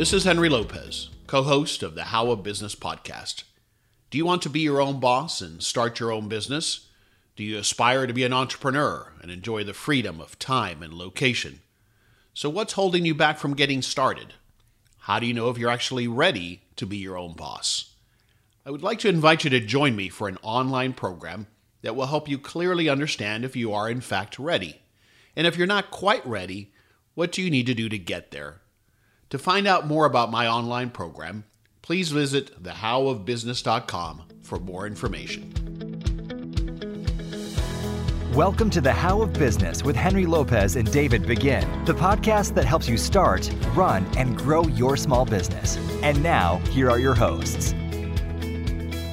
This is Henry Lopez, co host of the How of Business podcast. Do you want to be your own boss and start your own business? Do you aspire to be an entrepreneur and enjoy the freedom of time and location? So, what's holding you back from getting started? How do you know if you're actually ready to be your own boss? I would like to invite you to join me for an online program that will help you clearly understand if you are in fact ready. And if you're not quite ready, what do you need to do to get there? To find out more about my online program, please visit thehowofbusiness.com for more information. Welcome to the How of Business with Henry Lopez and David Begin, the podcast that helps you start, run, and grow your small business. And now, here are your hosts.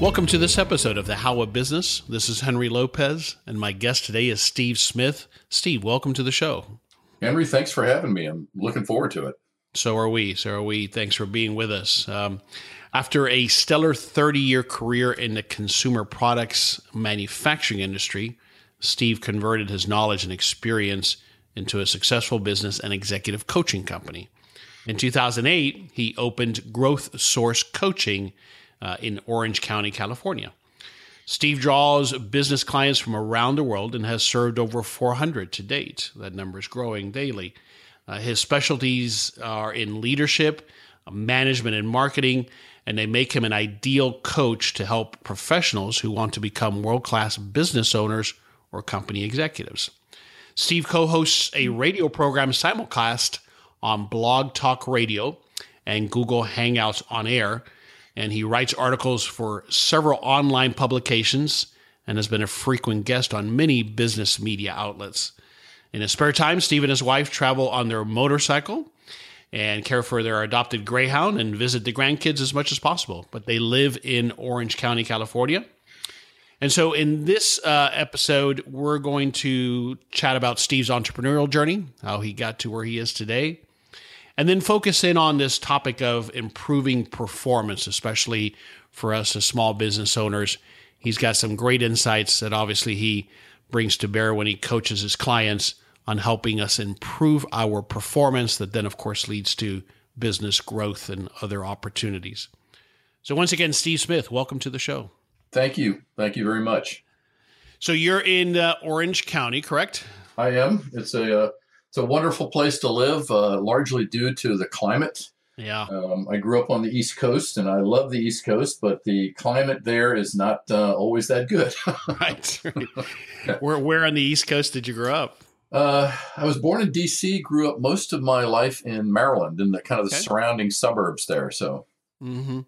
Welcome to this episode of the How of Business. This is Henry Lopez, and my guest today is Steve Smith. Steve, welcome to the show. Henry, thanks for having me. I'm looking forward to it. So are we. So are we. Thanks for being with us. Um, after a stellar 30 year career in the consumer products manufacturing industry, Steve converted his knowledge and experience into a successful business and executive coaching company. In 2008, he opened Growth Source Coaching uh, in Orange County, California. Steve draws business clients from around the world and has served over 400 to date. That number is growing daily. Uh, his specialties are in leadership, management, and marketing, and they make him an ideal coach to help professionals who want to become world class business owners or company executives. Steve co hosts a radio program simulcast on Blog Talk Radio and Google Hangouts on Air, and he writes articles for several online publications and has been a frequent guest on many business media outlets. In his spare time, Steve and his wife travel on their motorcycle and care for their adopted greyhound and visit the grandkids as much as possible. But they live in Orange County, California. And so, in this uh, episode, we're going to chat about Steve's entrepreneurial journey, how he got to where he is today, and then focus in on this topic of improving performance, especially for us as small business owners. He's got some great insights that obviously he brings to bear when he coaches his clients on helping us improve our performance, that then, of course, leads to business growth and other opportunities. So, once again, Steve Smith, welcome to the show. Thank you. Thank you very much. So, you're in uh, Orange County, correct? I am. It's a uh, it's a wonderful place to live, uh, largely due to the climate. Yeah. Um, I grew up on the East Coast, and I love the East Coast, but the climate there is not uh, always that good. right. where where on the East Coast did you grow up? Uh, I was born in D.C. Grew up most of my life in Maryland, in the kind of the okay. surrounding suburbs there. So. Mm-hmm.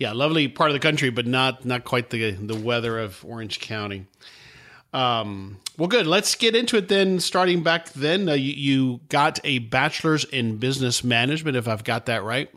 Yeah, lovely part of the country, but not not quite the the weather of Orange County. Um, well, good. Let's get into it then. Starting back then, uh, you, you, got a bachelor's in business management, if I've got that right.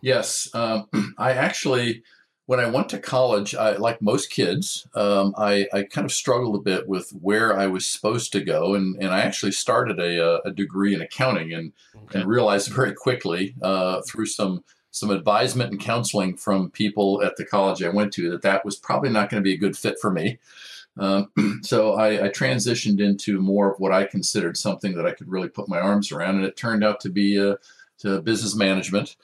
Yes, um, I actually when I went to college, I, like most kids, um, I, I, kind of struggled a bit with where I was supposed to go, and, and I actually started a, a degree in accounting, and okay. and realized very quickly uh, through some some advisement and counseling from people at the college I went to that that was probably not going to be a good fit for me. Um, so I, I, transitioned into more of what I considered something that I could really put my arms around, and it turned out to be uh, to business management,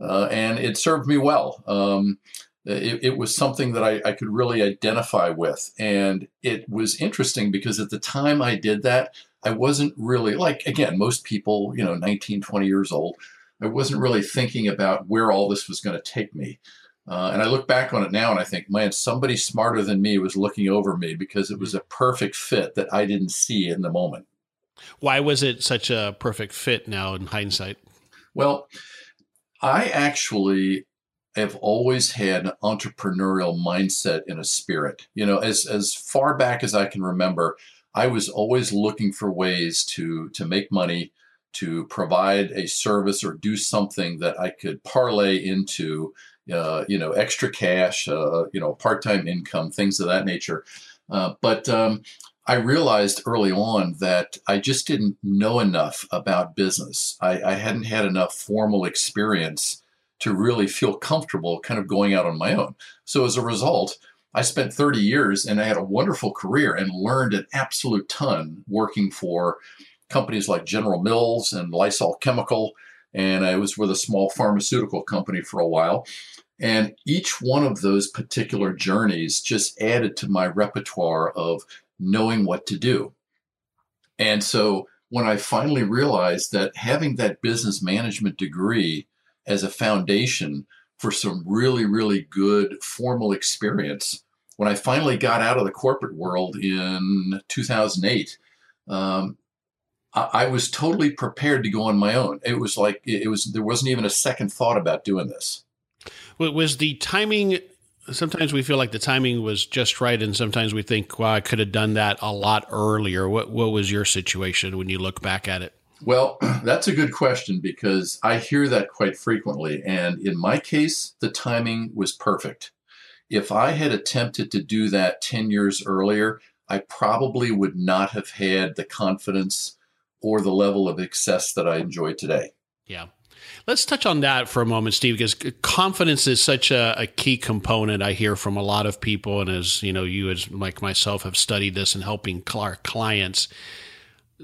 uh, and it served me well. Um, it, it, was something that I, I, could really identify with. And it was interesting because at the time I did that, I wasn't really like, again, most people, you know, 19, 20 years old, I wasn't really thinking about where all this was going to take me. Uh, and I look back on it now and I think, man, somebody smarter than me was looking over me because it was a perfect fit that I didn't see in the moment. Why was it such a perfect fit now in hindsight? Well, I actually have always had an entrepreneurial mindset and a spirit. You know, as as far back as I can remember, I was always looking for ways to to make money, to provide a service or do something that I could parlay into, uh, you know, extra cash, uh, you know, part time income, things of that nature. Uh, but um, I realized early on that I just didn't know enough about business. I, I hadn't had enough formal experience to really feel comfortable kind of going out on my own. So as a result, I spent 30 years and I had a wonderful career and learned an absolute ton working for companies like General Mills and Lysol Chemical and I was with a small pharmaceutical company for a while. And each one of those particular journeys just added to my repertoire of knowing what to do. And so when I finally realized that having that business management degree as a foundation for some really, really good formal experience, when I finally got out of the corporate world in 2008, um, I, was totally prepared to go on my own. It was like, it was, there wasn't even a second thought about doing this. Was the timing sometimes we feel like the timing was just right, and sometimes we think, "Well, I could have done that a lot earlier." What What was your situation when you look back at it? Well, that's a good question because I hear that quite frequently, and in my case, the timing was perfect. If I had attempted to do that ten years earlier, I probably would not have had the confidence or the level of success that I enjoy today. Yeah. Let's touch on that for a moment, Steve, because confidence is such a, a, key component. I hear from a lot of people, and as you know, you as like myself have studied this in helping our clients.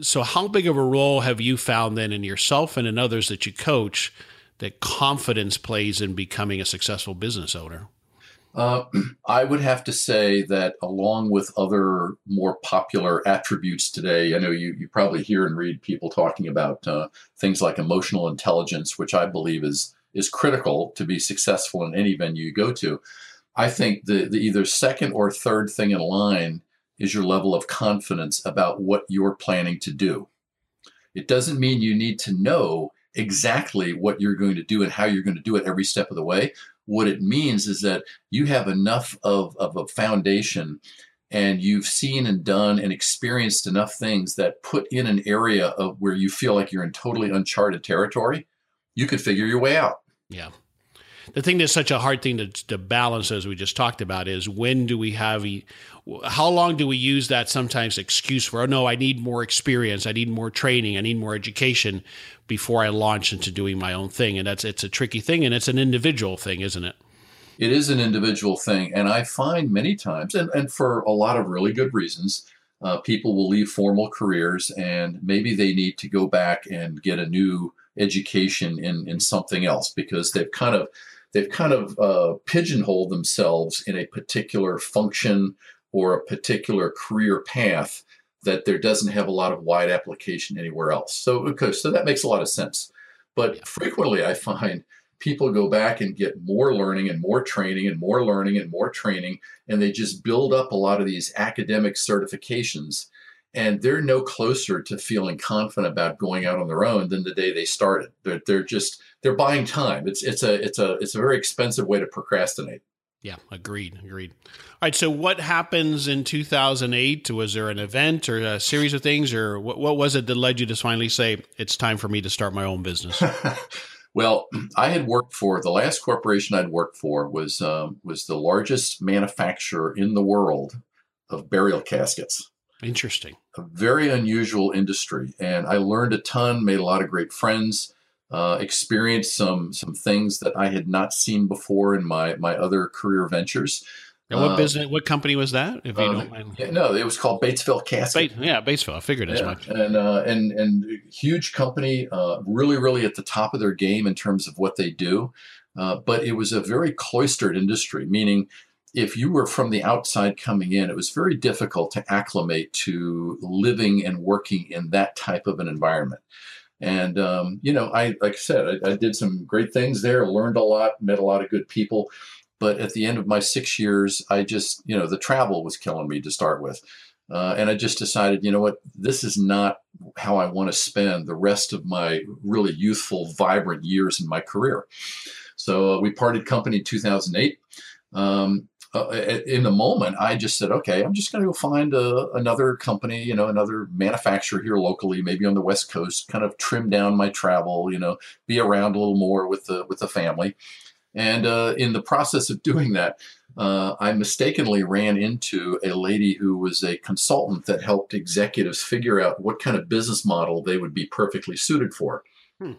So, how big of a role have you found then in yourself and in others that you coach that confidence plays in becoming a successful business owner? Uh, I would have to say that, along with other more popular attributes today, I know you, you probably hear and read people talking about uh, things like emotional intelligence, which I believe is is critical to be successful in any venue you go to. I think the, the either second or third thing in line is your level of confidence about what you're planning to do. It doesn't mean you need to know exactly what you're going to do and how you're going to do it every step of the way, what it means is that you have enough of, of a foundation and you've seen and done and experienced enough things that put in an area of where you feel like you're in totally uncharted territory, you could figure your way out. Yeah. The thing that's such a hard thing to, to balance, as we just talked about, is when do we have, how long do we use that sometimes excuse for, oh no, I need more experience, I need more training, I need more education before I launch into doing my own thing. And that's it's a tricky thing and it's an individual thing, isn't it? It is an individual thing. And I find many times, and, and for a lot of really good reasons, uh, people will leave formal careers and maybe they need to go back and get a new education in, in something else because they've kind of they've kind of uh, pigeonholed themselves in a particular function or a particular career path that there doesn't have a lot of wide application anywhere else. So, okay, so that makes a lot of sense. But frequently I find people go back and get more learning and more training and more learning and more training, and they just build up a lot of these academic certifications. And they're no closer to feeling confident about going out on their own than the day they started. They're, they're just they're buying time. It's it's a it's a it's a very expensive way to procrastinate. Yeah, agreed, agreed. All right, so what happens in 2008? Was there an event or a series of things, or what, what was it that led you to finally say, it's time for me to start my own business? well, I had worked for, the last corporation I'd worked for was, um, was the largest manufacturer in the world of burial caskets. Interesting. A very unusual industry. And I learned a ton, made a lot of great friends uh, experienced some some things that I had not seen before in my my other career ventures. And what uh, business? What company was that? If you uh, don't mind. Yeah, no, it was called Batesville Casket. yeah, Batesville. I figured as yeah. much. And uh, and and huge company, uh, really, really at the top of their game in terms of what they do. Uh, but it was a very cloistered industry, meaning if you were from the outside coming in, it was very difficult to acclimate to living and working in that type of an environment. And um, you know, I like I said, I, I, did some great things there, learned a lot, met a lot of good people. But at the end of my six years, I just you know the travel was killing me to start with, uh, and I just decided, you know what, this is not how I want to spend the rest of my really youthful, vibrant years in my career. So uh, we parted company in 2008. Um, uh, in the moment, I just said, okay, I'm just going to go find a, another company, you know, another manufacturer here locally, maybe on the West Coast, kind of trim down my travel, you know, be around a little more with the with the family. And uh, in the process of doing that, uh, I mistakenly ran into a lady who was a consultant that helped executives figure out what kind of business model they would be perfectly suited for. Hmm.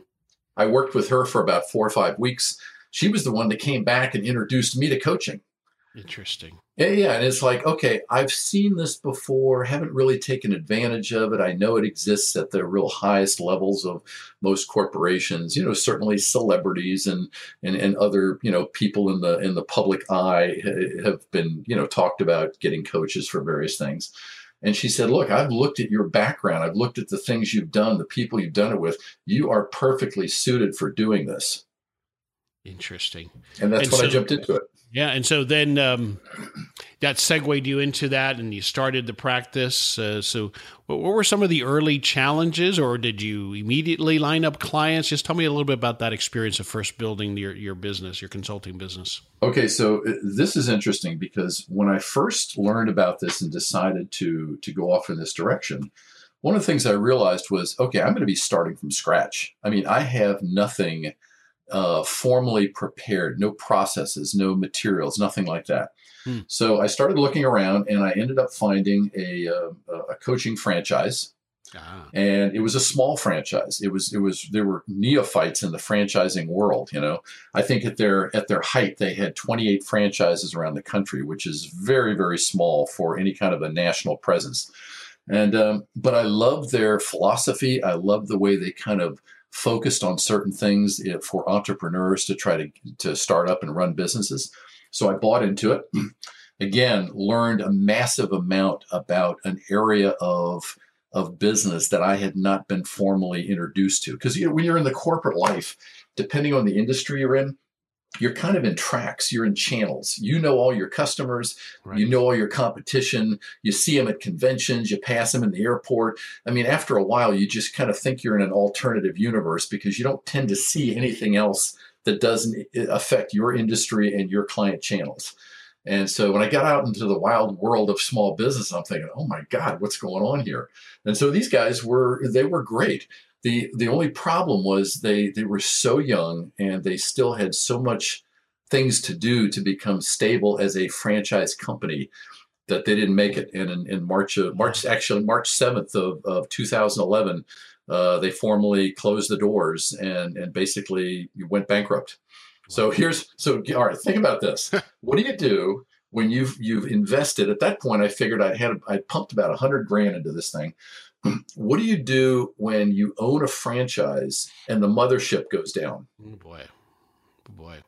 I worked with her for about four or five weeks. She was the one that came back and introduced me to coaching. Interesting. Yeah, yeah, and it's like, okay, I've seen this before, haven't really taken advantage of it. I know it exists at the real highest levels of most corporations, you know, certainly celebrities and and, and other, you know, people in the in the public eye have been, you know, talked about getting coaches for various things. And she said, Look, I've looked at your background. I've looked at the things you've done, the people you've done it with. You are perfectly suited for doing this. Interesting. And that's and when so, I jumped into it. Yeah, and so then um, that segued you into that, and you started the practice. Uh, so, what were some of the early challenges, or did you immediately line up clients? Just tell me a little bit about that experience of first building your your business, your consulting business. Okay, so uh, this is interesting because when I first learned about this and decided to to go off in this direction, one of the things I realized was, okay, I'm going to be starting from scratch. I mean, I have nothing uh, formally prepared, no processes, no materials, nothing like that. Hmm. So I started looking around, and I ended up finding a, uh, a coaching franchise. Ah. And it was a small franchise. It was it was there were neophytes in the franchising world. You know, I think at their at their height they had 28 franchises around the country, which is very very small for any kind of a national presence. And um, but I love their philosophy. I love the way they kind of focused on certain things for entrepreneurs to try to, to start up and run businesses. So I bought into it. Again, learned a massive amount about an area of of business that I had not been formally introduced to. Because you know, when you're in the corporate life, depending on the industry you're in, you're kind of in tracks you're in channels you know all your customers right. you know all your competition you see them at conventions you pass them in the airport i mean after a while you just kind of think you're in an alternative universe because you don't tend to see anything else that doesn't affect your industry and your client channels and so when I got out into the wild world of small business, I'm thinking, oh my God, what's going on here? And so these guys were, they were great the the only problem was they they were so young and they still had so much things to do to become stable as a franchise company that they didn't make it. And in, in March of March actually March seventh of, of 2011, uh, they formally closed the doors and and basically went bankrupt. So here's so all right. Think about this. what do you do when you've you've invested? At that point, I figured I had I pumped about a hundred grand into this thing what do you do when you own a franchise and the mothership goes down? Oh boy, oh boy.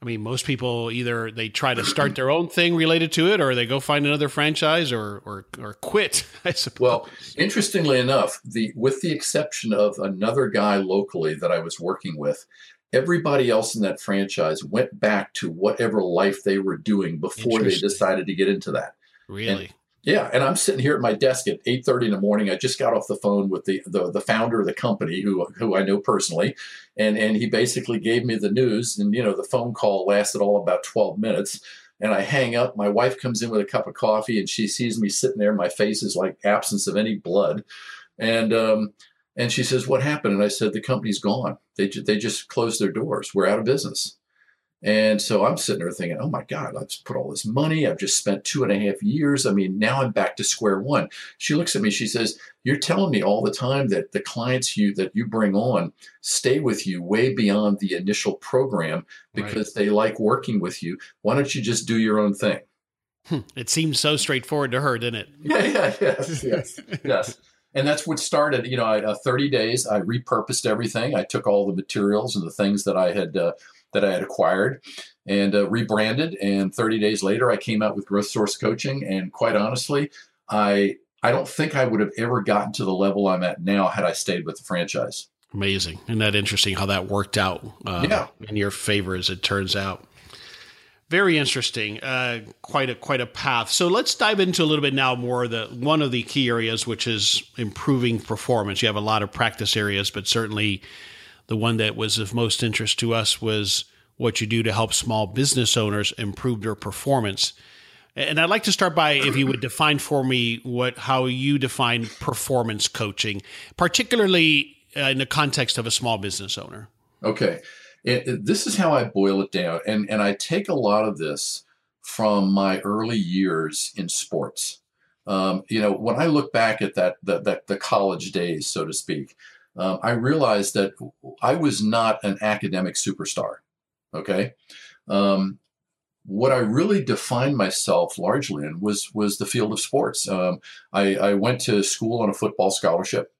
I mean, most people either they try to start their own thing related to it, or they go find another franchise, or or or quit. I suppose. Well, interestingly enough, the with the exception of another guy locally that I was working with, everybody else in that franchise went back to whatever life they were doing before they decided to get into that. Really? And yeah, and I'm sitting here at my desk at 8:30 in the morning. I just got off the phone with the, the the founder of the company, who who I know personally, and and he basically gave me the news. And you know, the phone call lasted all about 12 minutes. And I hang up. My wife comes in with a cup of coffee, and she sees me sitting there. My face is like absence of any blood, and um, and she says, "What happened?" And I said, "The company's gone. They they just closed their doors. We're out of business." And so I'm sitting there thinking, oh my God, I've put all this money. I've just spent two and a half years. I mean, now I'm back to square one. She looks at me, she says, You're telling me all the time that the clients you that you bring on stay with you way beyond the initial program because right. they like working with you. Why don't you just do your own thing? Hmm. It seems so straightforward to her, didn't it? Yeah, yeah, yes, yes, yes. And that's what started. You know, I, uh, 30 days. I repurposed everything. I took all the materials and the things that I had uh, that I had acquired and uh, rebranded. And 30 days later, I came out with Growth Source Coaching. And quite honestly, I I don't think I would have ever gotten to the level I'm at now had I stayed with the franchise. Amazing. Isn't that interesting how that worked out uh, yeah. in your favor as it turns out? Very interesting. Uh, quite a quite a path. So let's dive into a little bit now more the one of the key areas, which is improving performance. You have a lot of practice areas, but certainly the one that was of most interest to us was what you do to help small business owners improve their performance. And I'd like to start by if you would define for me what how you define performance coaching, particularly uh, in the context of a small business owner. Okay. It, it, this is how I boil it down. And, and I take a lot of this from my early years in sports. Um, you know, when I look back at that, that, that the college days, so to speak, um, I realized that I was not an academic superstar. Okay. Um, what I really defined myself largely in was was the field of sports. Um, I, I, went to school on a football scholarship,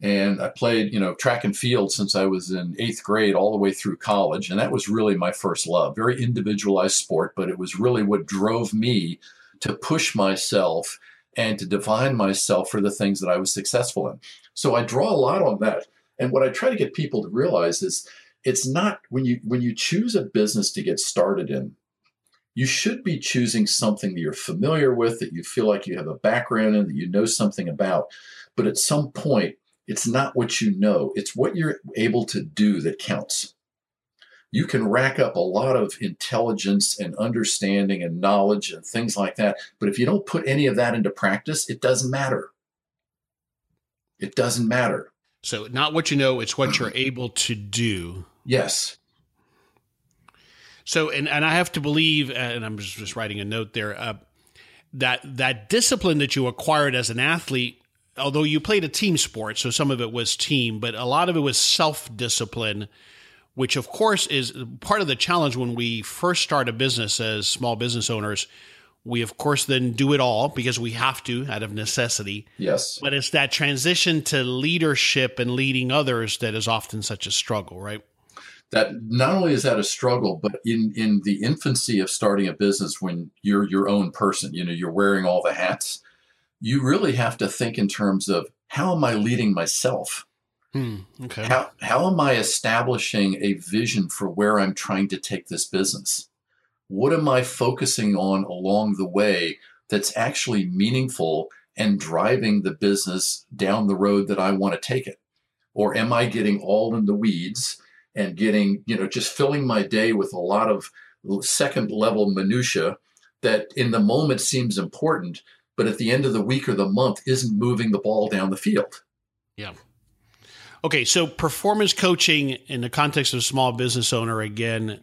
and I played you know track and field since I was in eighth grade all the way through college, and that was really my first love. Very individualized sport, but it was really what drove me to push myself and to define myself for the things that I was successful in. So I draw a lot on that. And what I try to get people to realize is it's not when you when you choose a business to get started in you should be choosing something that you're familiar with, that you feel like you have a background in, that you know something about. But at some point, it's not what you know, it's what you're able to do that counts. You can rack up a lot of intelligence and understanding and knowledge and things like that. But if you don't put any of that into practice, it doesn't matter. It doesn't matter. So, not what you know, it's what you're able to do. Yes. So, and, and I have to believe, and I'm just, just writing a note there, uh, that that discipline that you acquired as an athlete, although you played a team sport, so some of it was team, but a lot of it was self discipline, which of course is part of the challenge when we first start a business as small business owners. We of course then do it all because we have to out of necessity. Yes. But it's that transition to leadership and leading others that is often such a struggle, right? that not only is that a struggle, but in in the infancy of starting a business, when you're your own person, you know, you're wearing all the hats, you really have to think in terms of how am I leading myself? Hmm, okay. How how am I establishing a vision for where I'm trying to take this business? What am I focusing on along the way that's actually meaningful and driving the business down the road that I want to take it? Or am I getting all in the weeds? and getting, you know, just filling my day with a lot of second level minutia that in the moment seems important, but at the end of the week or the month isn't moving the ball down the field. Yeah. Okay, so performance coaching in the context of a small business owner again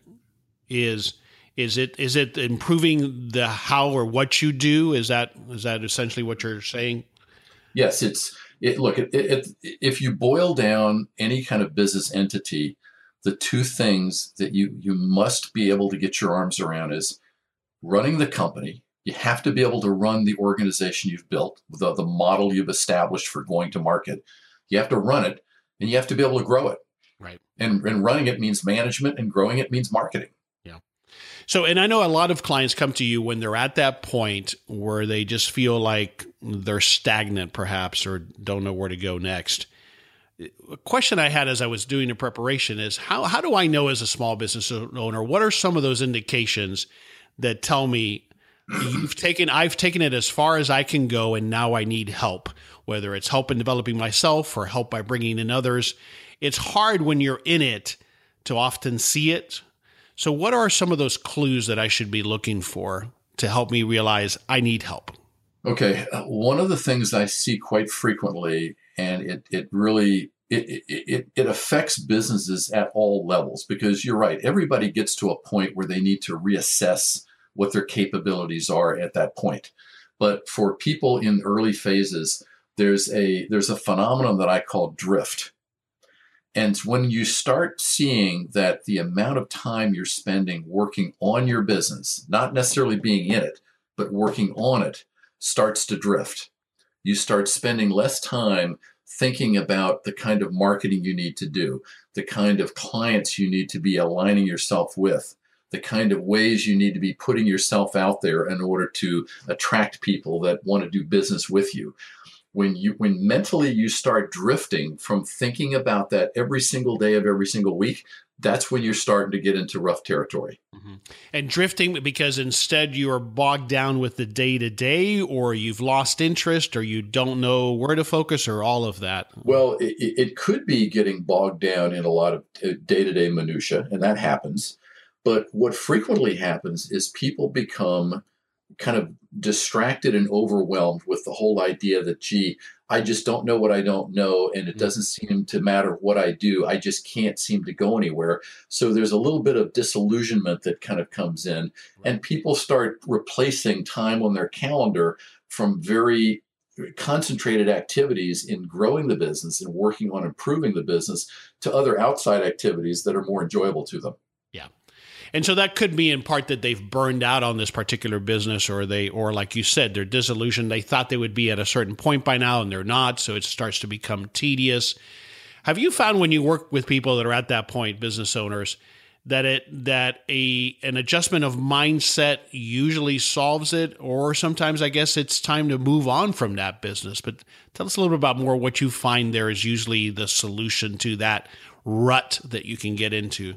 is is it is it improving the how or what you do? Is that is that essentially what you're saying? Yes, it's it, look it, it, if you boil down any kind of business entity the two things that you you must be able to get your arms around is running the company you have to be able to run the organization you've built the, the model you've established for going to market you have to run it and you have to be able to grow it. Right. And, and running it means management and growing it means marketing. Yeah. So and i know a lot of clients come to you when they're at that point where they just feel like they're stagnant perhaps or don't know where to go next. A question I had as I was doing the preparation is how how do I know as a small business owner what are some of those indications that tell me you've taken I've taken it as far as I can go and now I need help whether it's help in developing myself or help by bringing in others it's hard when you're in it to often see it so what are some of those clues that I should be looking for to help me realize I need help Okay, uh, one of the things I see quite frequently, and it it really it, it, it affects businesses at all levels because you're right. Everybody gets to a point where they need to reassess what their capabilities are at that point. But for people in early phases, there's a there's a phenomenon that I call drift. And when you start seeing that the amount of time you're spending working on your business, not necessarily being in it, but working on it, starts to drift. You start spending less time thinking about the kind of marketing you need to do, the kind of clients you need to be aligning yourself with, the kind of ways you need to be putting yourself out there in order to attract people that want to do business with you. When you when mentally you start drifting from thinking about that every single day of every single week, that's when you're starting to get into rough territory. Mm-hmm. And drifting because instead you are bogged down with the day to day, or you've lost interest, or you don't know where to focus, or all of that. Well, it, it could be getting bogged down in a lot of day to day minutia, and that happens. But what frequently happens is people become kind of distracted and overwhelmed with the whole idea that, gee, I just don't know what I don't know, and it mm-hmm. doesn't seem to matter what I do. I just can't seem to go anywhere. So there's a little bit of disillusionment that kind of comes in, and people start replacing time on their calendar from very concentrated activities in growing the business and working on improving the business to other outside activities that are more enjoyable to them. And so that could be in part that they've burned out on this particular business or they or like you said, they're disillusioned. They thought they would be at a certain point by now and they're not, so it starts to become tedious. Have you found when you work with people that are at that point, business owners, that it that a an adjustment of mindset usually solves it or sometimes I guess it's time to move on from that business. But tell us a little bit about more what you find there is usually the solution to that rut that you can get into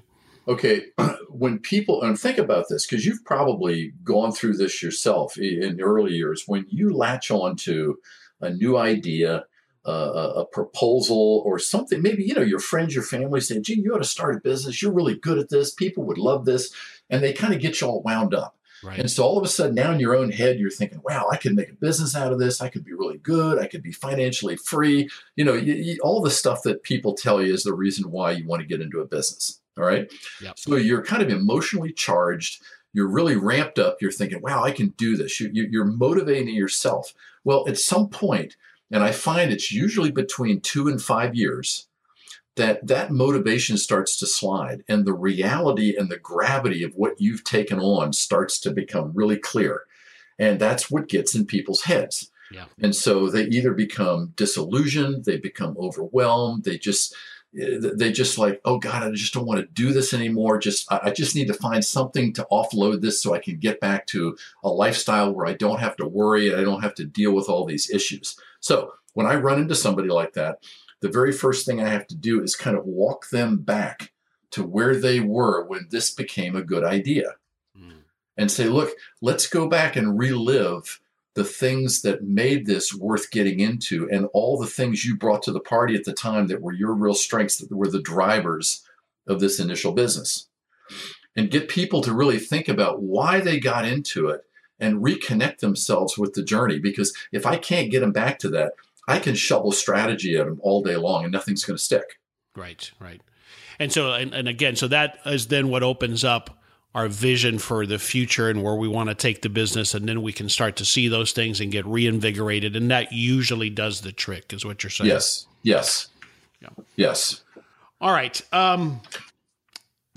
okay, when people, and think about this, because you've probably gone through this yourself in early years, when you latch on to a new idea, uh, a proposal or something, maybe, you know, your friends, your family say, gee, you ought to start a business. You're really good at this. People would love this. And they kind of get you all wound up. Right. And so all of a sudden, now in your own head, you're thinking, wow, I could make a business out of this. I could be really good. I could be financially free. You know, you, you, all the stuff that people tell you is the reason why you want to get into a business. All right. Yep. So you're kind of emotionally charged. You're really ramped up. You're thinking, wow, I can do this. You, you're motivating yourself. Well, at some point, and I find it's usually between two and five years, that that motivation starts to slide and the reality and the gravity of what you've taken on starts to become really clear and that's what gets in people's heads yeah. and so they either become disillusioned they become overwhelmed they just they just like, oh God, I just don't want to do this anymore. Just I just need to find something to offload this so I can get back to a lifestyle where I don't have to worry and I don't have to deal with all these issues. So when I run into somebody like that, the very first thing I have to do is kind of walk them back to where they were when this became a good idea. Mm. And say, look, let's go back and relive the things that made this worth getting into and all the things you brought to the party at the time that were your real strengths that were the drivers of this initial business. And get people to really think about why they got into it and reconnect themselves with the journey because if i can't get them back to that i can shovel strategy at them all day long and nothing's going to stick. Right right. And so and, and again so that is then what opens up our vision for the future and where we want to take the business and then we can start to see those things and get reinvigorated. And that usually does the trick is what you're saying. Yes. Yes. Yeah. yes. All right. Um,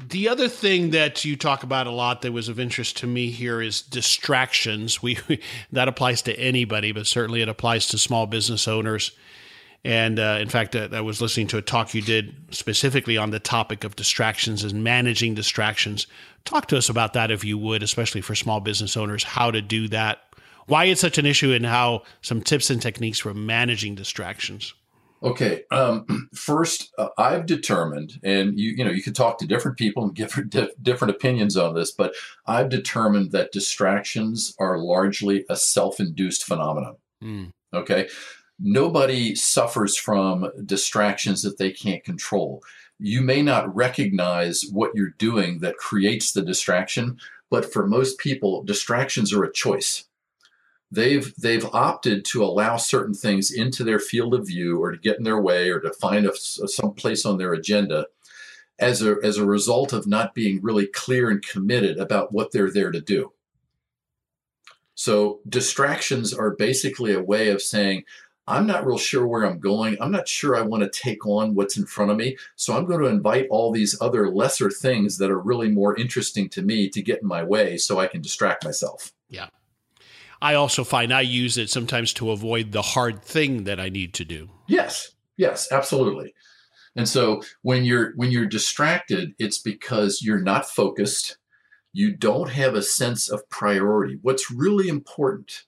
the other thing that you talk about a lot that was of interest to me here is distractions. We that applies to anybody but certainly it applies to small business owners. And uh, in fact, uh, I was listening to a talk you did specifically on the topic of distractions and managing distractions. Talk to us about that, if you would, especially for small business owners, how to do that, why it's such an issue, and how some tips and techniques for managing distractions. Okay. Um, first, uh, I've determined, and you you know you can talk to different people and give different opinions on this, but I've determined that distractions are largely a self-induced phenomenon. Mm. Okay nobody suffers from distractions that they can't control. You may not recognize what you're doing that creates the distraction, but for most people, distractions are a choice. They've they've opted to allow certain things into their field of view, or to get in their way, or to find a, some place on their agenda, as a as a result of not being really clear and committed about what they're there to do. So distractions are basically a way of saying, I'm not real sure where I'm going. I'm not sure I want to take on what's in front of me. So I'm going to invite all these other lesser things that are really more interesting to me to get in my way so I can distract myself. Yeah. I also find I use it sometimes to avoid the hard thing that I need to do. Yes. Yes, absolutely. And so when you're when you're distracted, it's because you're not focused. You don't have a sense of priority. What's really important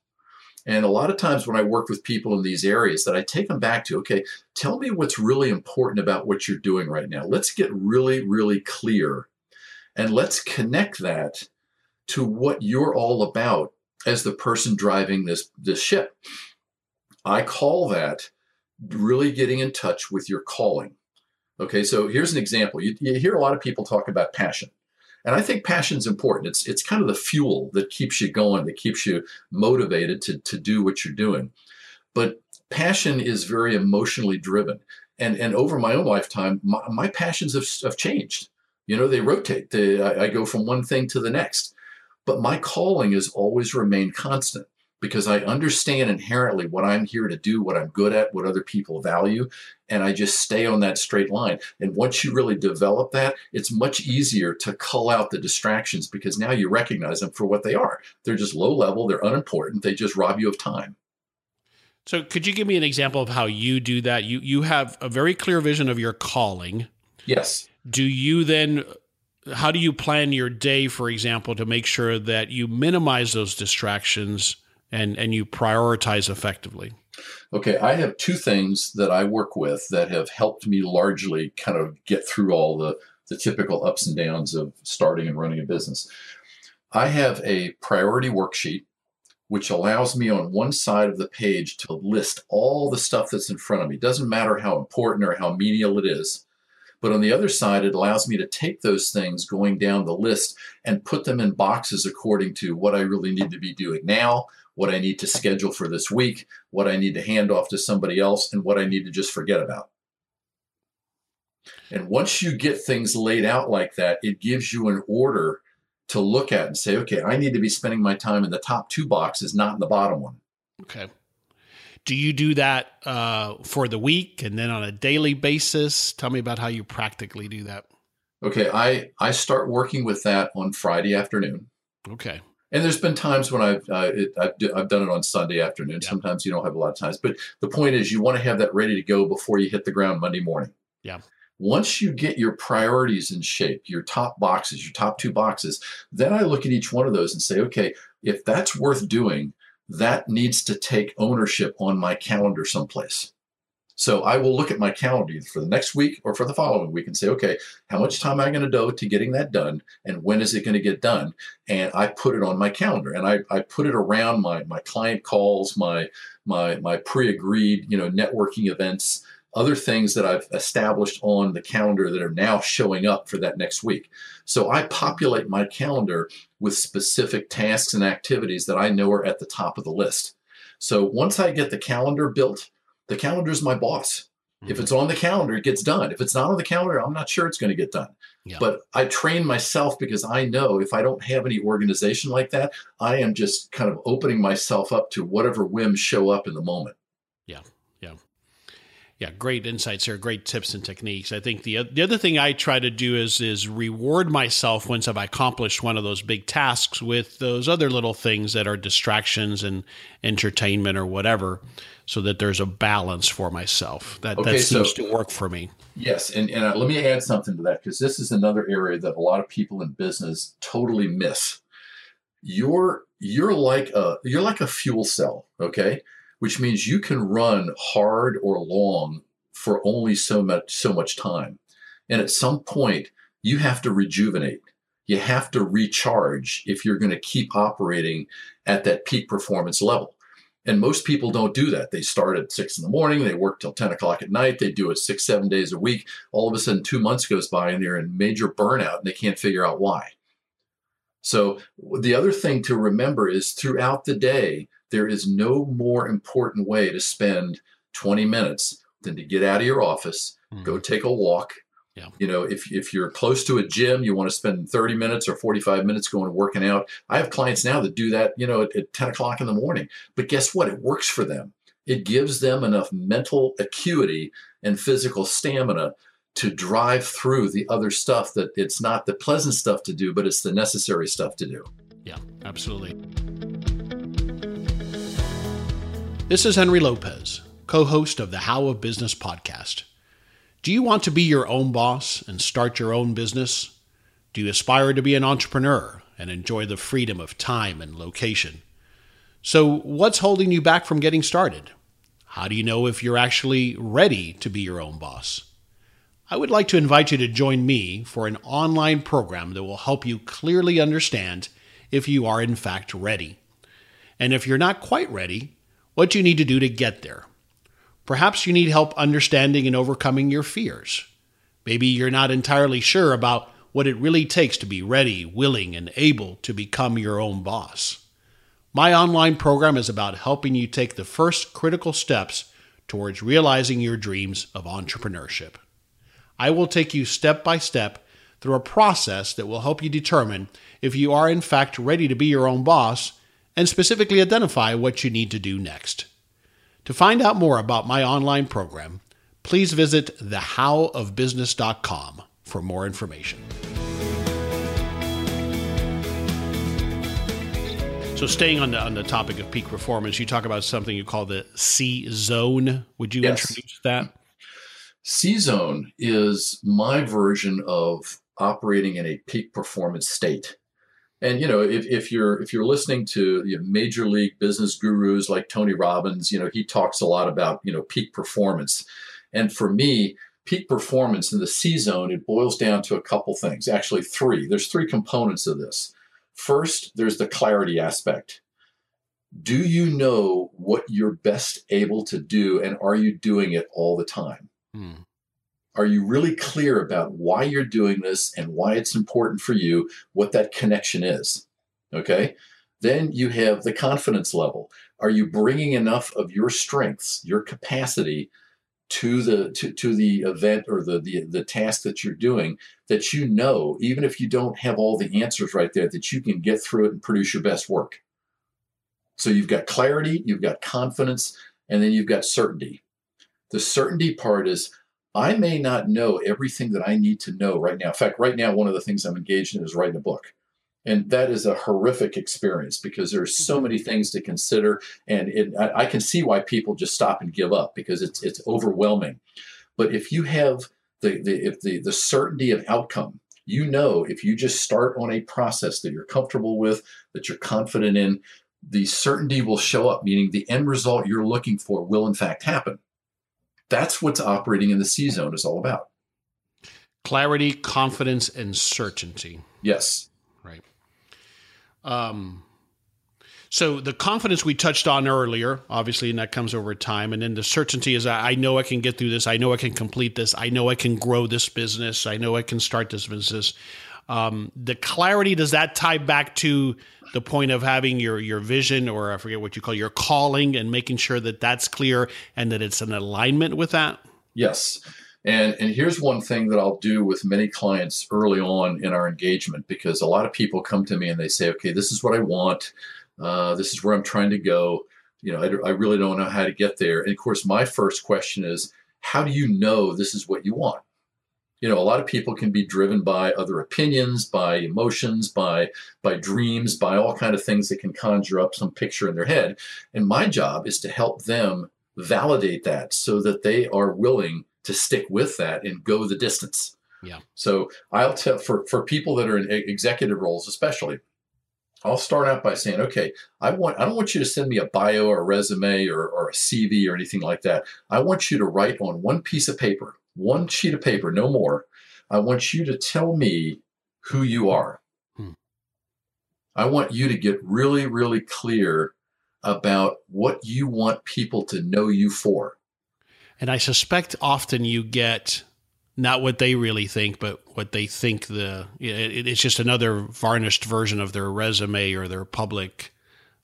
and a lot of times when I work with people in these areas, that I take them back to, okay, tell me what's really important about what you're doing right now. Let's get really, really clear and let's connect that to what you're all about as the person driving this, this ship. I call that really getting in touch with your calling. Okay, so here's an example. You, you hear a lot of people talk about passion. And I think passion's important. It's it's kind of the fuel that keeps you going, that keeps you motivated to, to do what you're doing. But passion is very emotionally driven. And and over my own lifetime, my, my passions have, have changed. You know, they rotate. They, I, I go from one thing to the next. But my calling has always remained constant. Because I understand inherently what I'm here to do, what I'm good at, what other people value, and I just stay on that straight line. And once you really develop that, it's much easier to cull out the distractions because now you recognize them for what they are. They're just low level, they're unimportant, they just rob you of time. So could you give me an example of how you do that? You you have a very clear vision of your calling. Yes. Do you then how do you plan your day for example to make sure that you minimize those distractions and and you prioritize effectively? Okay, I have two things that I work with that have helped me largely kind of get through all the the typical ups and downs of starting and running a business. I have a priority worksheet which allows me on one side of the page to list all the stuff that's in front of me. Doesn't matter how important or how menial it is. But on the other side, it allows me to take those things going down the list and put them in boxes according to what I really need to be doing now, what I need to schedule for this week, what I need to hand off to somebody else, and what I need to just forget about. And once you get things laid out like that, it gives you an order to look at and say, okay, I need to be spending my time in the top two boxes, not in the bottom one. Okay. Do you do that uh, for the week and then on a daily basis? Tell me about how you practically do that. Okay, I I start working with that on Friday afternoon. Okay. And there's been times when I've uh, it, I've, I've, done it on Sunday afternoon. Yeah. Sometimes you don't have a lot of times, but the point is you want to have that ready to go before you hit the ground Monday morning. Yeah. Once you get your priorities in shape, your top boxes, your top two boxes, then I look at each one of those and say, okay, if that's worth doing, that needs to take ownership on my calendar someplace. So I will look at my calendar either for the next week or for the following week and say, okay, how much time am I going to devote to getting that done? And when is it going to get done? And I put it on my calendar and I, I put it around my, my client calls, my, my, my pre-agreed, you know, networking events, other things that I've established on the calendar that are now showing up for that next week. So I populate my calendar with specific tasks and activities that I know are at the top of the list. So once I get the calendar built, the calendar is my boss. Mm-hmm. If it's on the calendar, it gets done. If it's not on the calendar, I'm not sure it's going to get done. Yeah. But I train myself because I know if I don't have any organization like that, I am just kind of opening myself up to whatever whims show up in the moment. Yeah. Yeah, great insights here, great tips and techniques. I think the the other thing I try to do is is reward myself once I've accomplished one of those big tasks with those other little things that are distractions and entertainment or whatever, so that there's a balance for myself. That okay, that seems so, to work for me. Yes, and and uh, let me add something to that because this is another area that a lot of people in business totally miss. You're you're like a you're like a fuel cell, okay? Which means you can run hard or long for only so much so much time. And at some point, you have to rejuvenate. You have to recharge if you're going to keep operating at that peak performance level. And most people don't do that. They start at six in the morning, they work till 10 o'clock at night, they do it six, seven days a week. All of a sudden, two months goes by and they're in major burnout and they can't figure out why. So, the other thing to remember is throughout the day, there is no more important way to spend 20 minutes than to get out of your office, mm-hmm. go take a walk. Yeah. You know, if, if you're close to a gym, you want to spend 30 minutes or 45 minutes going and working out. I have clients now that do that, you know, at, at 10 o'clock in the morning. But guess what? It works for them. It gives them enough mental acuity and physical stamina to drive through the other stuff that it's not the pleasant stuff to do, but it's the necessary stuff to do. Yeah, absolutely. This is Henry Lopez, co host of the How of Business podcast. Do you want to be your own boss and start your own business? Do you aspire to be an entrepreneur and enjoy the freedom of time and location? So, what's holding you back from getting started? How do you know if you're actually ready to be your own boss? I would like to invite you to join me for an online program that will help you clearly understand if you are in fact ready. And if you're not quite ready, what you need to do to get there. Perhaps you need help understanding and overcoming your fears. Maybe you're not entirely sure about what it really takes to be ready, willing, and able to become your own boss. My online program is about helping you take the first critical steps towards realizing your dreams of entrepreneurship. I will take you step by step through a process that will help you determine if you are in fact ready to be your own boss and specifically identify what you need to do next. To find out more about my online program, please visit thehowofbusiness.com for more information. So, staying on the on the topic of peak performance, you talk about something you call the C zone. Would you yes. introduce that? C zone is my version of operating in a peak performance state. And you know, if, if you're if you're listening to you know, major league business gurus like Tony Robbins, you know, he talks a lot about you know peak performance. And for me, peak performance in the C zone, it boils down to a couple things. Actually, three. There's three components of this. First, there's the clarity aspect. Do you know what you're best able to do, and are you doing it all the time? Hmm. Are you really clear about why you're doing this and why it's important for you, what that connection is? Okay. Then you have the confidence level. Are you bringing enough of your strengths, your capacity to the to, to the event or the, the the task that you're doing that you know even if you don't have all the answers right there that you can get through it and produce your best work so you've got clarity you've got confidence and then you've got certainty the certainty part is i may not know everything that i need to know right now. In fact right now one of the things i'm engaged in is writing a book. And that is a horrific experience because there's so mm-hmm. many things to consider. And it, I, I, can see why people just stop and give up because it's it's overwhelming. But if you have the, the if the the certainty of outcome you know if you just start on a process that you're comfortable with that you're confident in the certainty will show up meaning the end result you're looking for will in fact happen that's what's operating in the c zone is all about clarity confidence and certainty yes Right. um, so the confidence we touched on earlier, obviously, and that comes over time, and then the certainty is I know I can get through this. I know I can complete this. I know I can grow this business. I know I can start this business. Um, the clarity does that tie back to the point of having your your vision, or I forget what you call your calling, and making sure that that's clear and that it's in alignment with that. Yes. And, and here's one thing that I'll do with many clients early on in our engagement because a lot of people come to me and they say, okay, this is what I want. Uh, this is where I'm trying to go. You know, I, I really don't know how to get there. And of course, my first question is, how do you know this is what you want? You know a lot of people can be driven by other opinions by emotions by by dreams by all kind of things that can conjure up some picture in their head and my job is to help them validate that so that they are willing to stick with that and go the distance. Yeah. So I'll tell for for people that are in executive roles, especially, I'll start out by saying, okay, I want I don't want you to send me a bio or a resume or, or a CV or anything like that. I want you to write on one piece of paper, one sheet of paper, no more. I want you to tell me who you are. Hmm. I want you to get really, really clear about what you want people to know you for. And I suspect often you get not what they really think, but what they think the it, it's just another varnished version of their resume or their public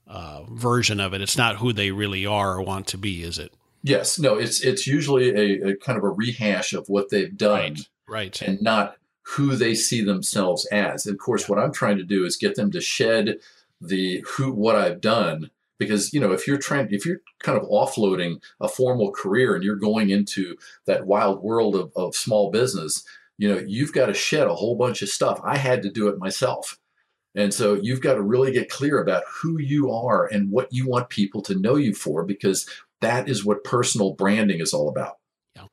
uh, version of it. It's not who they really are or want to be, is it? Yes, no. It's it's usually a, a kind of a rehash of what they've done, right, right, and not who they see themselves as. And of course, yeah. what I'm trying to do is get them to shed the who what I've done because you know if you're trying if you're kind of offloading a formal career and you're going into that wild world of, of small business you know you've got to shed a whole bunch of stuff i had to do it myself and so you've got to really get clear about who you are and what you want people to know you for because that is what personal branding is all about yeah all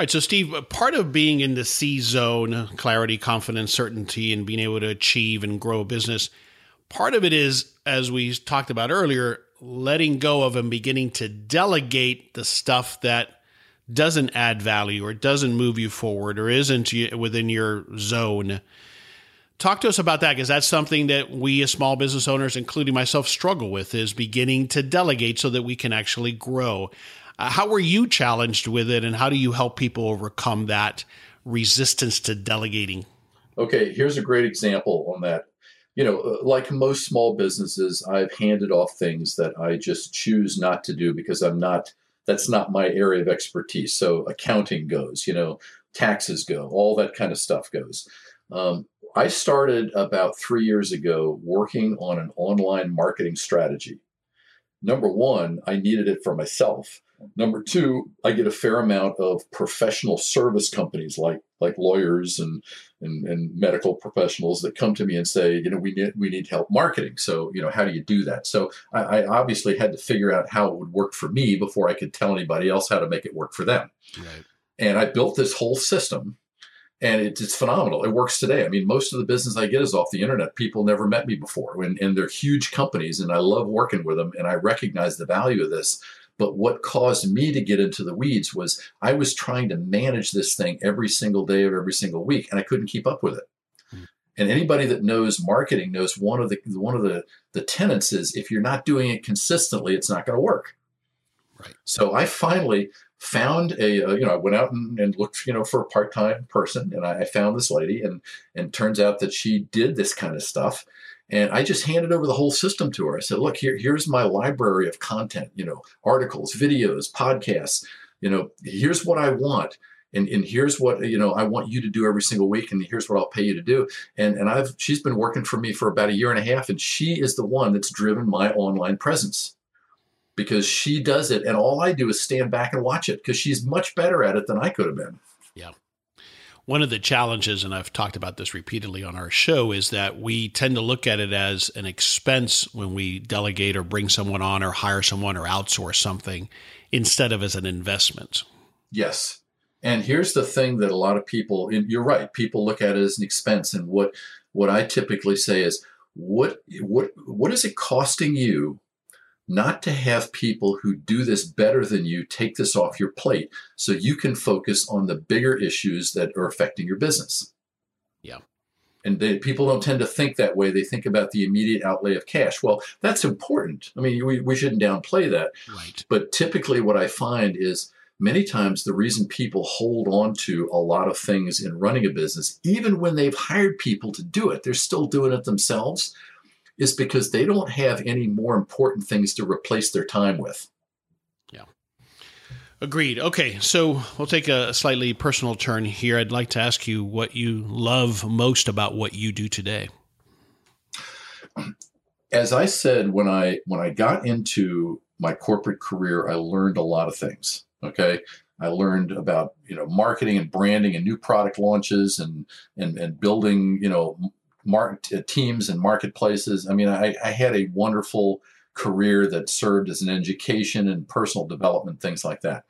right so steve uh, part of being in the c zone clarity confidence certainty and being able to achieve and grow a business Part of it is, as we talked about earlier, letting go of and beginning to delegate the stuff that doesn't add value or doesn't move you forward or isn't within your zone. Talk to us about that because that's something that we as small business owners, including myself, struggle with is beginning to delegate so that we can actually grow. Uh, how were you challenged with it and how do you help people overcome that resistance to delegating? Okay, here's a great example on that you know, uh, like most small businesses, I've handed off things that I just choose not to do because I'm not, that's not my area of expertise. So accounting goes, you know, taxes go, all that kind of stuff goes. Um, I started about three years ago working on an online marketing strategy. Number one, I needed it for myself. Number two, I get a fair amount of professional service companies like like lawyers and, and, and medical professionals that come to me and say, you know, we need we need help marketing. So, you know, how do you do that? So I, I obviously had to figure out how it would work for me before I could tell anybody else how to make it work for them. Right. And I built this whole system and it, it's phenomenal. It works today. I mean, most of the business I get is off the internet. People never met me before, and, and they're huge companies, and I love working with them, and I recognize the value of this. But what caused me to get into the weeds was I was trying to manage this thing every single day of every single week, and I couldn't keep up with it. Mm. And anybody that knows marketing knows one of the one of the the tenets is if you're not doing it consistently, it's not going to work. Right. So I finally found a, uh, you know, I went out and, and, looked, you know, for a part-time person and I, I found this lady and, and turns out that she did this kind of stuff. And I just handed over the whole system to her. I said, look, here, here's my library of content, you know, articles, videos, podcasts, you know, here's what I want. And, and here's what you know I want you to do every single week, and here's what I'll pay you to do. And and I've she's been working for me for about a year and a half, and she is the one that's driven my online presence because she does it and all I do is stand back and watch it because she's much better at it than I could have been. Yeah. One of the challenges, and I've talked about this repeatedly on our show, is that we tend to look at it as an expense when we delegate or bring someone on or hire someone or outsource something instead of as an investment. Yes. And here's the thing that a lot of people, you're right, people look at it as an expense. And what, what I typically say is, what, what, what is it costing you not to have people who do this better than you take this off your plate so you can focus on the bigger issues that are affecting your business. Yeah. And they, people don't tend to think that way. They think about the immediate outlay of cash. Well, that's important. I mean, we, we shouldn't downplay that. Right. But typically, what I find is many times the reason people hold on to a lot of things in running a business, even when they've hired people to do it, they're still doing it themselves is because they don't have any more important things to replace their time with. Yeah. Agreed. Okay, so we'll take a slightly personal turn here. I'd like to ask you what you love most about what you do today. As I said when I when I got into my corporate career, I learned a lot of things. Okay. I learned about you know marketing and branding and new product launches and and and building you know uh, teams and marketplaces. I mean, I, I had a wonderful career that served as an education and personal development, things like that.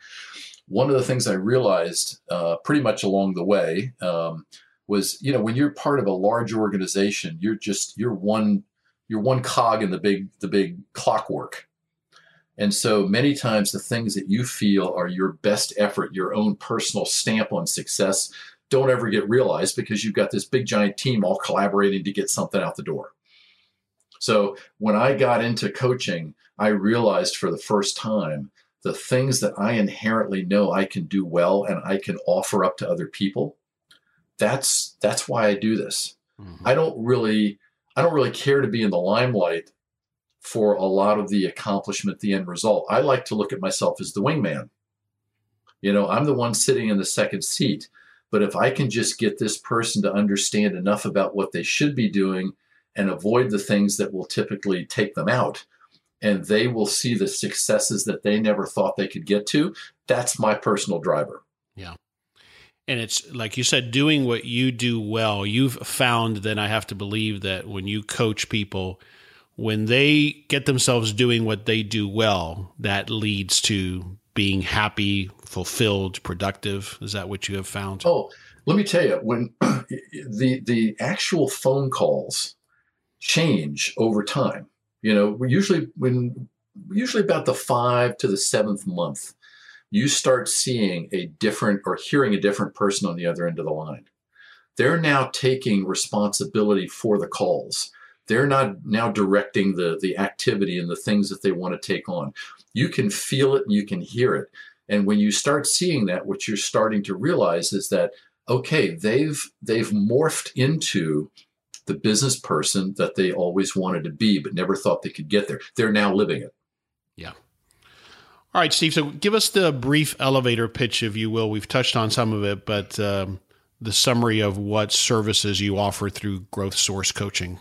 One of the things I realized uh, pretty much along the way um, was, you know, when you're part of a large organization, you're just you're one you're one cog in the big the big clockwork. And so many times the things that you feel are your best effort, your own personal stamp on success, don't ever get realized because you've got this big giant team all collaborating to get something out the door. So when I got into coaching, I realized for the first time the things that I inherently know I can do well and I can offer up to other people. That's that's why I do this. Mm-hmm. I don't really I don't really care to be in the limelight for a lot of the accomplishment, the end result. I like to look at myself as the wingman. You know, I'm the one sitting in the second seat. But if I can just get this person to understand enough about what they should be doing and avoid the things that will typically take them out, and they will see the successes that they never thought they could get to, that's my personal driver. Yeah. And it's like you said, doing what you do well. You've found that I have to believe that when you coach people, when they get themselves doing what they do well, that leads to being happy, fulfilled, productive? Is that what you have found? Oh, let me tell you, when the the actual phone calls change over time, you know, we usually when usually about the five to the seventh month, you start seeing a different or hearing a different person on the other end of the line. They're now taking responsibility for the calls. They're not now directing the the activity and the things that they want to take on you can feel it and you can hear it. And when you start seeing that, what you're starting to realize is that okay, they've they've morphed into the business person that they always wanted to be, but never thought they could get there. They're now living it. Yeah. All right, Steve. So give us the brief elevator pitch, if you will. We've touched on some of it, but um, the summary of what services you offer through Growth Source Coaching.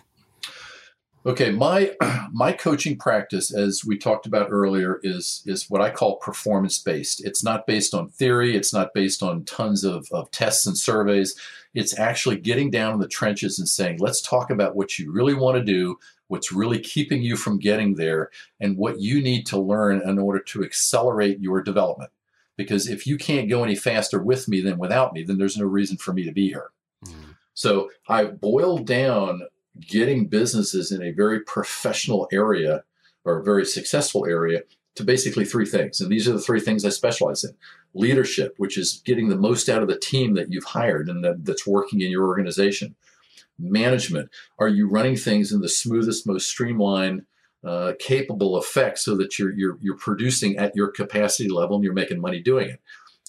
Okay, my my coaching practice, as we talked about earlier, is is what I call performance based. It's not based on theory. It's not based on tons of, of tests and surveys. It's actually getting down in the trenches and saying, let's talk about what you really want to do, what's really keeping you from getting there, and what you need to learn in order to accelerate your development. Because if you can't go any faster with me than without me, then there's no reason for me to be here. Mm. So I boiled down getting businesses in a very professional area or a very successful area to basically three things. And these are the three things I specialize in leadership, which is getting the most out of the team that you've hired and that, that's working in your organization. Management, are you running things in the smoothest, most streamlined, uh, capable effect so that you're, you're, you're producing at your capacity level and you're making money doing it?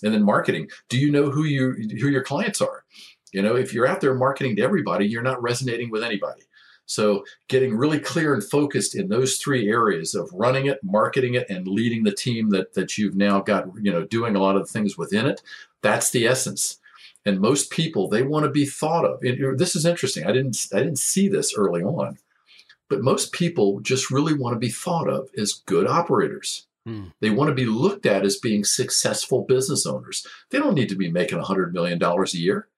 And then marketing, do you know who you who your clients are? You know, if you're out there marketing to everybody, you're not resonating with anybody. So, getting really clear and focused in those three areas of running it, marketing it, and leading the team that that you've now got, you know, doing a lot of the things within it, that's the essence. And most people, they want to be thought of. And this is interesting. I didn't I didn't see this early on, but most people just really want to be thought of as good operators. Hmm. They want to be looked at as being successful business owners. They don't need to be making $100 million a year.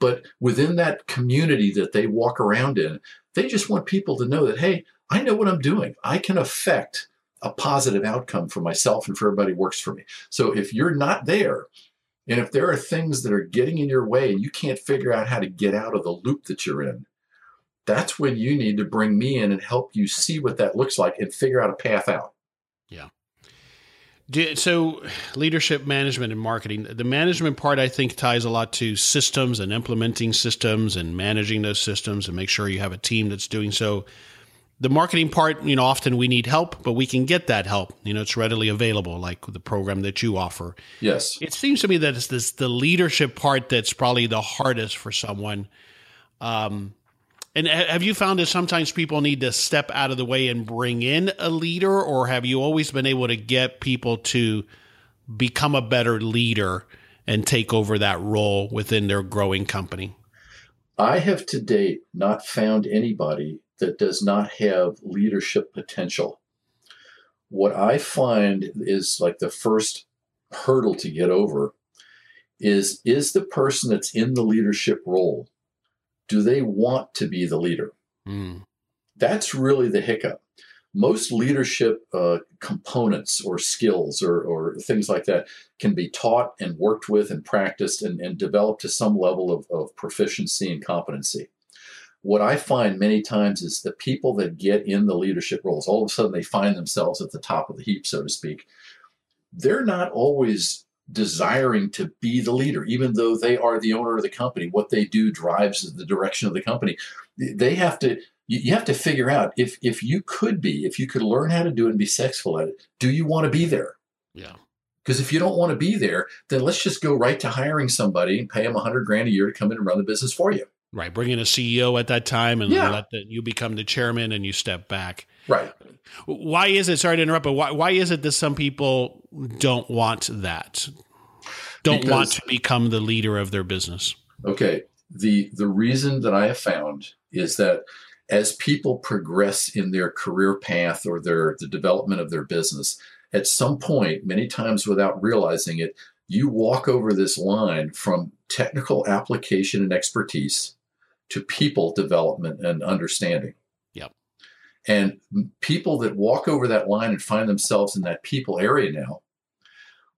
But within that community that they walk around in, they just want people to know that, hey, I know what I'm doing. I can affect a positive outcome for myself and for everybody who works for me. So if you're not there, and if there are things that are getting in your way and you can't figure out how to get out of the loop that you're in, that's when you need to bring me in and help you see what that looks like and figure out a path out. Yeah so leadership management and marketing the management part i think ties a lot to systems and implementing systems and managing those systems and make sure you have a team that's doing so. The marketing part you know often we need help but we can get that help. You know it's readily available like the program that you offer. Yes. It seems to me that it's this the leadership part that's probably the hardest for someone. Um, and have you found that sometimes people need to step out of the way and bring in a leader, or have you always been able to get people to become a better leader and take over that role within their growing company? I have to date not found anybody that does not have leadership potential. What I find is like the first hurdle to get over is is the person that's in the leadership role do they want to be the leader? Mm. That's really the hiccup. Most leadership uh, components or skills or, or, things like that can be taught and worked with and practiced and, and developed to some level of, of proficiency and competency. What I find many times is the people that get in the leadership roles, all of a sudden they find themselves at the top of the heap, so to speak. They're not always desiring to be the leader, even though they are the owner of the company. What they do drives the direction of the company. They have to. You have to figure out if if you could be, if you could learn how to do it and be successful at it. Do you want to be there? Yeah. Because if you don't want to be there, then let's just go right to hiring somebody and pay them a hundred grand a year to come in and run the business for you. Right. Bring in a CEO at that time and yeah. let the, you become the chairman and you step back. Right. Why is it? Sorry to interrupt, but why why is it that some people don't want that? Don't because, want to become the leader of their business. Okay. The the reason that I have found is that as people progress in their career path or their the development of their business, at some point, many times without realizing it, you walk over this line from technical application and expertise to people development and understanding. And people that walk over that line and find themselves in that people area now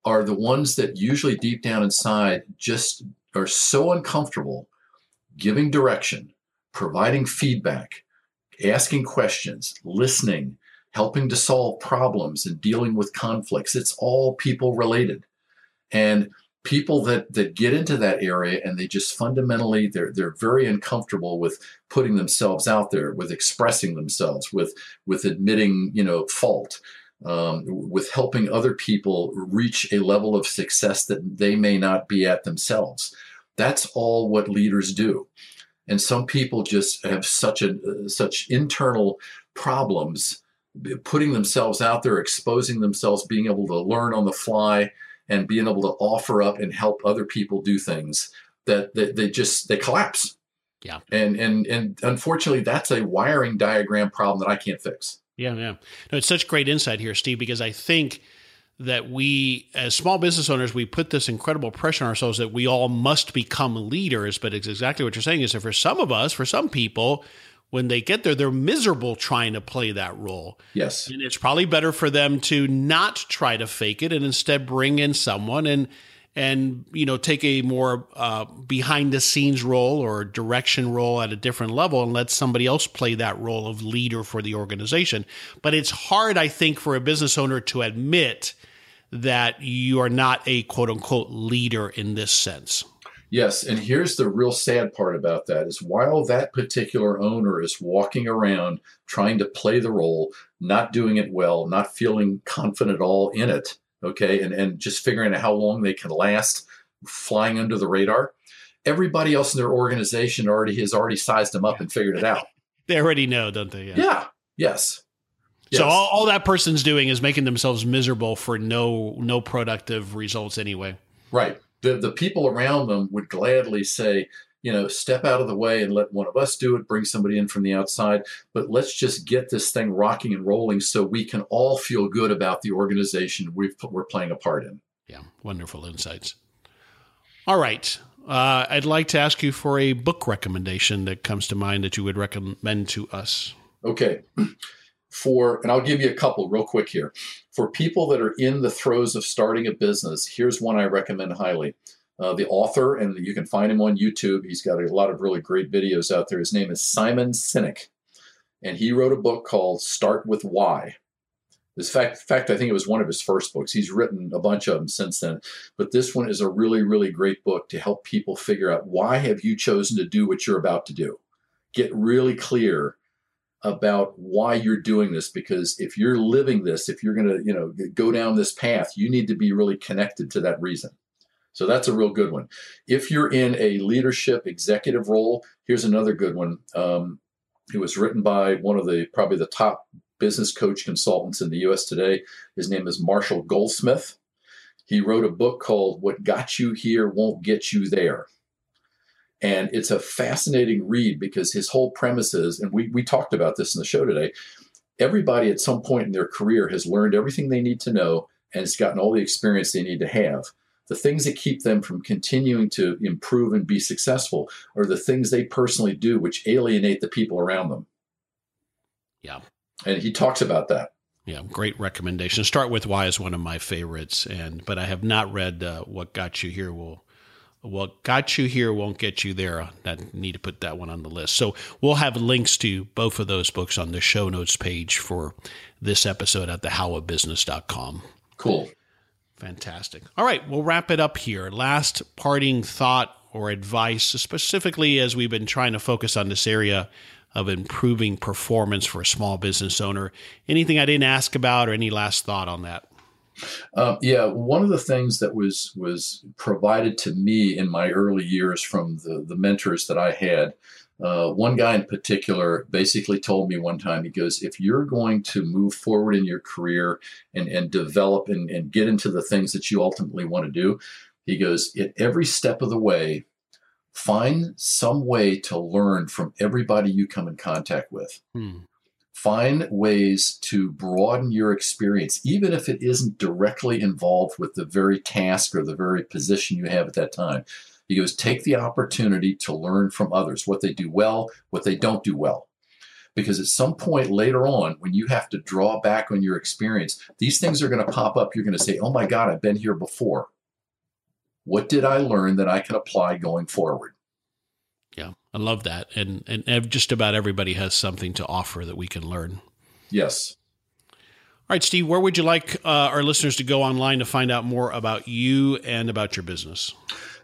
are the ones that usually deep down inside just are so uncomfortable giving direction, providing feedback, asking questions, listening, helping to solve problems and dealing with conflicts. It's all people related. And people that that get into that area and they just fundamentally they're they're very uncomfortable with putting themselves out there with expressing themselves with with admitting you know fault um, with helping other people reach a level of success that they may not be at themselves. That's all what leaders do. And some people just have such a such internal problems putting themselves out there exposing themselves being able to learn on the fly and being able to offer up and help other people do things that, that they just they collapse. Yeah. And and and unfortunately, that's a wiring diagram problem that I can't fix. Yeah, yeah. No, it's such great insight here, Steve, because I think that we, as small business owners, we put this incredible pressure on ourselves that we all must become leaders. But it's exactly what you're saying is that for some of us, for some people, when they get there, they're miserable trying to play that role. Yes. And it's probably better for them to not try to fake it and instead bring in someone and and you know take a more uh, behind the scenes role or direction role at a different level and let somebody else play that role of leader for the organization but it's hard i think for a business owner to admit that you are not a quote unquote leader in this sense Yes, and here's the real sad part about that is while that particular owner is walking around trying to play the role, not doing it well, not feeling confident at all in it, okay, and, and just figuring out how long they can last flying under the radar, everybody else in their organization already has already sized them up and figured it out. they already know, don't they? Yeah. yeah. Yes. Yes. So all, all that person's doing is making themselves miserable for no no productive results anyway. Right the, the people around them would gladly say, you know, step out of the way and let one of us do it, bring somebody in from the outside. But let's just get this thing rocking and rolling so we can all feel good about the organization we are playing a part in. Yeah, wonderful insights. All right. Uh, I'd like to ask you for a book recommendation that comes to mind that you would recommend to us. Okay. For, and I'll give you a couple real quick here for people that are in the throes of starting a business, here's one I recommend highly. Uh, the author, and you can find him on YouTube. He's got a lot of really great videos out there. His name is Simon Sinek, and he wrote a book called Start with Why. This fact, fact, I think it was one of his first books. He's written a bunch of them since then, but this one is a really, really great book to help people figure out why have you chosen to do what you're about to do. Get really clear about why you're doing this because if you're living this if you're going to you know go down this path you need to be really connected to that reason. So that's a real good one. If you're in a leadership executive role here's another good one um, it was written by one of the probably the top business coach consultants in the us today. His name is marshall goldsmith. He wrote a book called what got you here won't get you there and it's a fascinating read because his whole premise is, and we, we talked about this in the show today, everybody at some point in their career has learned everything they need to know and has gotten all the experience they need to have. The things that keep them from continuing to improve and be successful are the things they personally do, which alienate the people around them. Yeah. And he talks about that. Yeah, great recommendation. Start with why is one of my favorites, and but I have not read uh, what got you here. Will what got you here won't get you there. I need to put that one on the list. So we'll have links to both of those books on the show notes page for this episode at thehowofbusiness.com. Cool. Fantastic. All right, we'll wrap it up here. Last parting thought or advice, specifically as we've been trying to focus on this area of improving performance for a small business owner. Anything I didn't ask about or any last thought on that? Um, yeah, one of the things that was was provided to me in my early years from the the mentors that I had. Uh, one guy in particular basically told me one time, he goes, if you're going to move forward in your career and, and develop and, and get into the things that you ultimately want to do, he goes, at every step of the way, find some way to learn from everybody you come in contact with. Hmm find ways to broaden your experience, even if it isn't directly involved with the very task or the very position you have at that time. He goes, take the opportunity to learn from others, what they do well, what they don't do well. Because at some point later on, when you have to draw back on your experience, these things are going to pop up. You're going to say, oh my God, I've been here before. What did I learn that I can apply going forward? I love that, and and just about everybody has something to offer that we can learn. Yes. All right, Steve. Where would you like uh, our listeners to go online to find out more about you and about your business?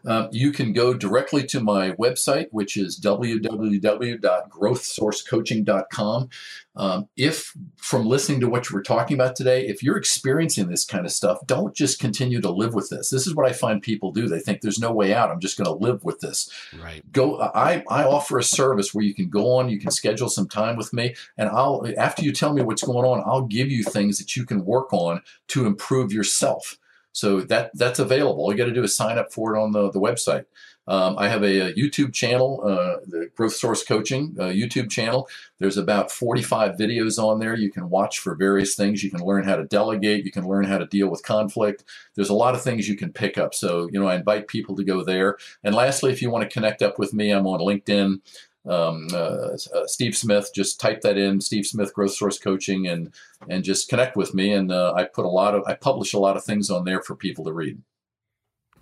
Um, you can go directly to my website, which is www.growthsourcecoaching.com. Um, if from listening to what you were talking about today, if you're experiencing this kind of stuff, don't just continue to live with this. This is what I find people do. They think there's no way out. I'm just going to live with this. Right. Go. I I offer a service where you can go on. You can schedule some time with me, and I'll after you tell me what's going on, I'll give you things that you can work on to improve yourself So that that's available. All you got to do is sign up for it on the, the website. Um, I have a, a YouTube channel, uh, the Growth Source Coaching uh, YouTube channel. There's about 45 videos on there you can watch for various things. You can learn how to delegate. You can learn how to deal with conflict. There's a lot of things you can pick up. So, you know, I invite people to go there. And lastly, if you want to connect up with me, I'm on LinkedIn. Um, uh, uh, Steve Smith, just type that in, Steve Smith Growth Source Coaching, and and just connect with me. And uh, I put a lot of, I publish a lot of things on there for people to read.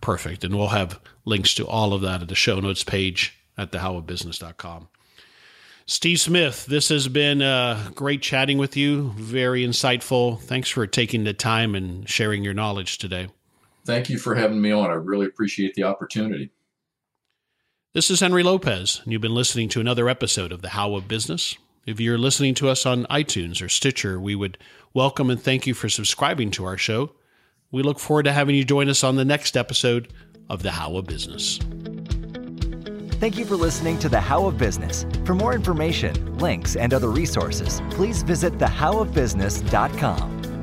Perfect. And we'll have links to all of that at the show notes page at thehowofbusiness.com. Steve Smith, this has been uh, great chatting with you. Very insightful. Thanks for taking the time and sharing your knowledge today. Thank you for having me on. I really appreciate the opportunity. This is Henry Lopez, and you've been listening to another episode of The How of Business. If you're listening to us on iTunes or Stitcher, we would welcome and thank you for subscribing to our show. We look forward to having you join us on the next episode of The How of Business. Thank you for listening to The How of Business. For more information, links, and other resources, please visit thehowofbusiness.com.